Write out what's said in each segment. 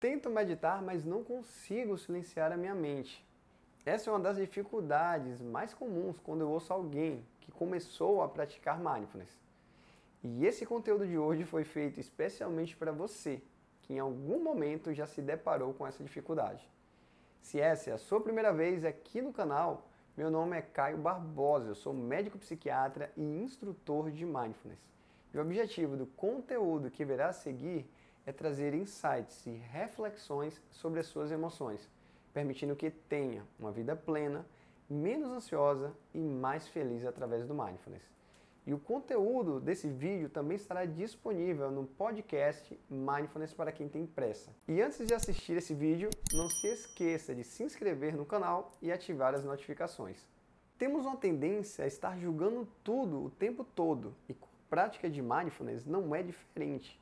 Tento meditar, mas não consigo silenciar a minha mente. Essa é uma das dificuldades mais comuns quando eu ouço alguém que começou a praticar mindfulness. E esse conteúdo de hoje foi feito especialmente para você, que em algum momento já se deparou com essa dificuldade. Se essa é a sua primeira vez aqui no canal, meu nome é Caio Barbosa, eu sou médico psiquiatra e instrutor de mindfulness. E o objetivo do conteúdo que verá a seguir é trazer insights e reflexões sobre as suas emoções, permitindo que tenha uma vida plena, menos ansiosa e mais feliz através do mindfulness. E o conteúdo desse vídeo também estará disponível no podcast Mindfulness para quem tem pressa. E antes de assistir esse vídeo, não se esqueça de se inscrever no canal e ativar as notificações. Temos uma tendência a estar julgando tudo o tempo todo e com a prática de mindfulness não é diferente.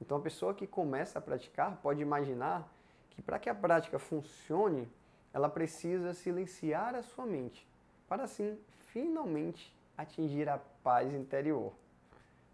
Então a pessoa que começa a praticar pode imaginar que para que a prática funcione, ela precisa silenciar a sua mente, para assim finalmente atingir a paz interior.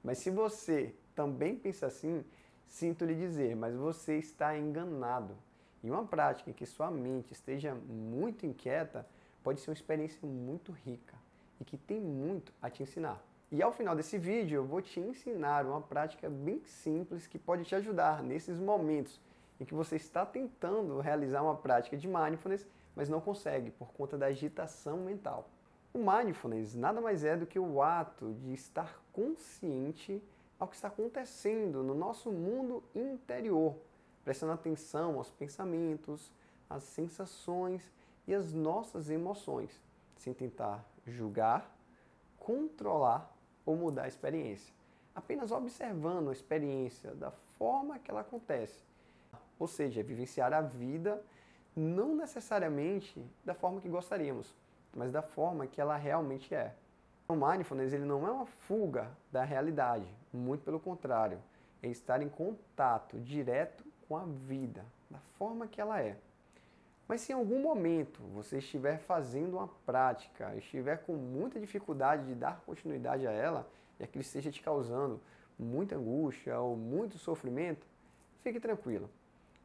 Mas se você também pensa assim, sinto lhe dizer, mas você está enganado. E uma prática em que sua mente esteja muito inquieta pode ser uma experiência muito rica e que tem muito a te ensinar. E ao final desse vídeo eu vou te ensinar uma prática bem simples que pode te ajudar nesses momentos em que você está tentando realizar uma prática de mindfulness, mas não consegue por conta da agitação mental. O mindfulness nada mais é do que o ato de estar consciente ao que está acontecendo no nosso mundo interior, prestando atenção aos pensamentos, às sensações e às nossas emoções, sem tentar julgar, controlar ou mudar a experiência. Apenas observando a experiência da forma que ela acontece. Ou seja, vivenciar a vida não necessariamente da forma que gostaríamos, mas da forma que ela realmente é. O mindfulness ele não é uma fuga da realidade, muito pelo contrário, é estar em contato direto com a vida, da forma que ela é. Mas se em algum momento você estiver fazendo uma prática, estiver com muita dificuldade de dar continuidade a ela, e aquilo esteja te causando muita angústia ou muito sofrimento, fique tranquilo,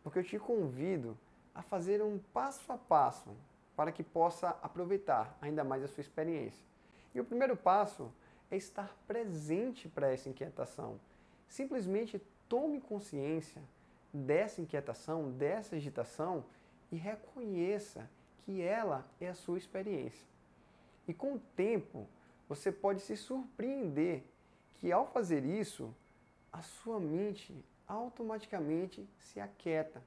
porque eu te convido a fazer um passo a passo para que possa aproveitar ainda mais a sua experiência. E o primeiro passo é estar presente para essa inquietação. Simplesmente tome consciência dessa inquietação, dessa agitação e reconheça que ela é a sua experiência. E com o tempo, você pode se surpreender que ao fazer isso, a sua mente automaticamente se aquieta.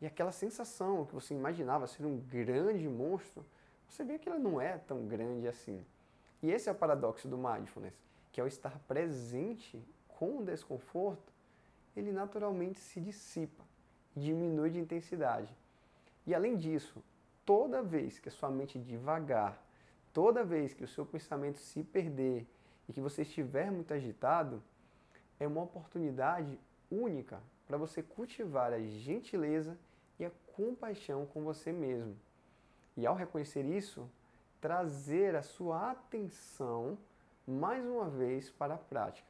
E aquela sensação que você imaginava ser um grande monstro, você vê que ela não é tão grande assim. E esse é o paradoxo do mindfulness, que ao estar presente com o desconforto, ele naturalmente se dissipa, diminui de intensidade. E além disso, toda vez que a sua mente devagar, toda vez que o seu pensamento se perder e que você estiver muito agitado, é uma oportunidade única para você cultivar a gentileza e a compaixão com você mesmo. E ao reconhecer isso, trazer a sua atenção mais uma vez para a prática.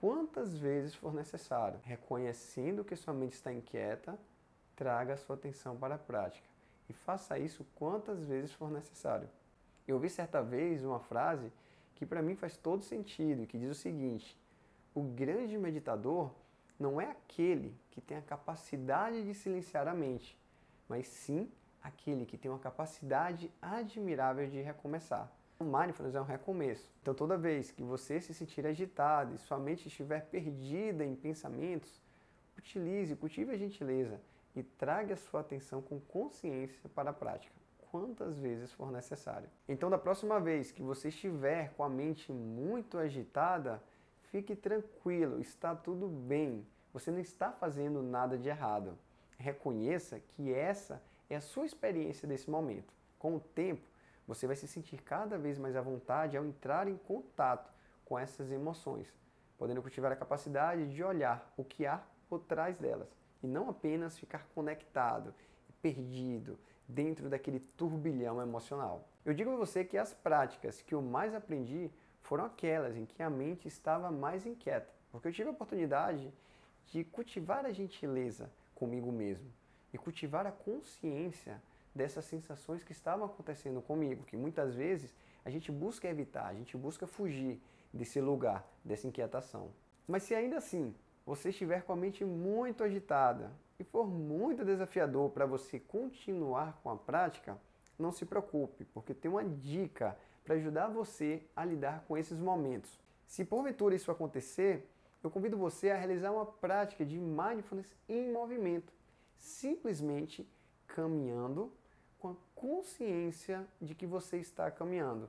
Quantas vezes for necessário, reconhecendo que sua mente está inquieta, traga sua atenção para a prática e faça isso quantas vezes for necessário. Eu ouvi certa vez uma frase que para mim faz todo sentido, que diz o seguinte: o grande meditador não é aquele que tem a capacidade de silenciar a mente, mas sim aquele que tem uma capacidade admirável de recomeçar. O mindfulness é um recomeço. Então, toda vez que você se sentir agitado e sua mente estiver perdida em pensamentos, utilize, cultive a gentileza e traga a sua atenção com consciência para a prática, quantas vezes for necessário. Então, da próxima vez que você estiver com a mente muito agitada, fique tranquilo, está tudo bem. Você não está fazendo nada de errado. Reconheça que essa é a sua experiência desse momento. Com o tempo, você vai se sentir cada vez mais à vontade ao entrar em contato com essas emoções, podendo cultivar a capacidade de olhar o que há por trás delas e não apenas ficar conectado e perdido dentro daquele turbilhão emocional. Eu digo a você que as práticas que eu mais aprendi foram aquelas em que a mente estava mais inquieta, porque eu tive a oportunidade de cultivar a gentileza comigo mesmo, cultivar a consciência dessas sensações que estavam acontecendo comigo, que muitas vezes a gente busca evitar, a gente busca fugir desse lugar, dessa inquietação. Mas se ainda assim você estiver com a mente muito agitada e for muito desafiador para você continuar com a prática, não se preocupe, porque tem uma dica para ajudar você a lidar com esses momentos. Se porventura isso acontecer, eu convido você a realizar uma prática de mindfulness em movimento, simplesmente caminhando com a consciência de que você está caminhando.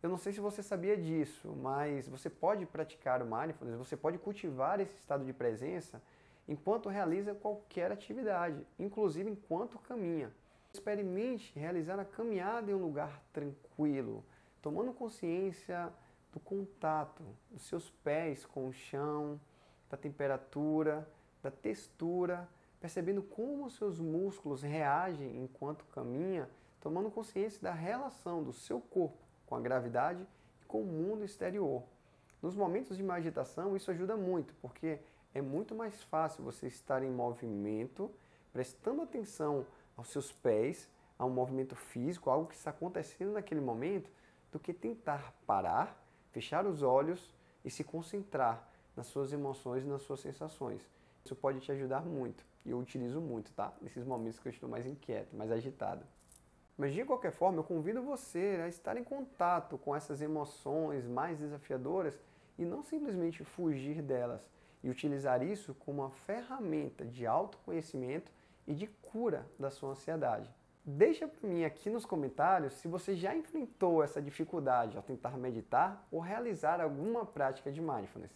Eu não sei se você sabia disso, mas você pode praticar o mindfulness, você pode cultivar esse estado de presença enquanto realiza qualquer atividade, inclusive enquanto caminha. Experimente realizar a caminhada em um lugar tranquilo, tomando consciência do contato dos seus pés com o chão, da temperatura, da textura, percebendo como os seus músculos reagem enquanto caminha, tomando consciência da relação do seu corpo com a gravidade e com o mundo exterior. Nos momentos de meditação, isso ajuda muito, porque é muito mais fácil você estar em movimento, prestando atenção aos seus pés, a um movimento físico, algo que está acontecendo naquele momento, do que tentar parar, fechar os olhos e se concentrar nas suas emoções e nas suas sensações. Isso pode te ajudar muito e eu utilizo muito, tá? Nesses momentos que eu estou mais inquieto, mais agitado. Mas de qualquer forma, eu convido você a estar em contato com essas emoções mais desafiadoras e não simplesmente fugir delas e utilizar isso como uma ferramenta de autoconhecimento e de cura da sua ansiedade. Deixa para mim aqui nos comentários se você já enfrentou essa dificuldade ao tentar meditar ou realizar alguma prática de mindfulness.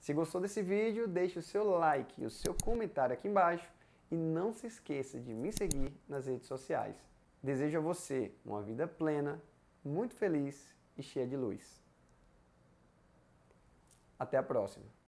Se gostou desse vídeo, deixe o seu like e o seu comentário aqui embaixo e não se esqueça de me seguir nas redes sociais. Desejo a você uma vida plena, muito feliz e cheia de luz. Até a próxima!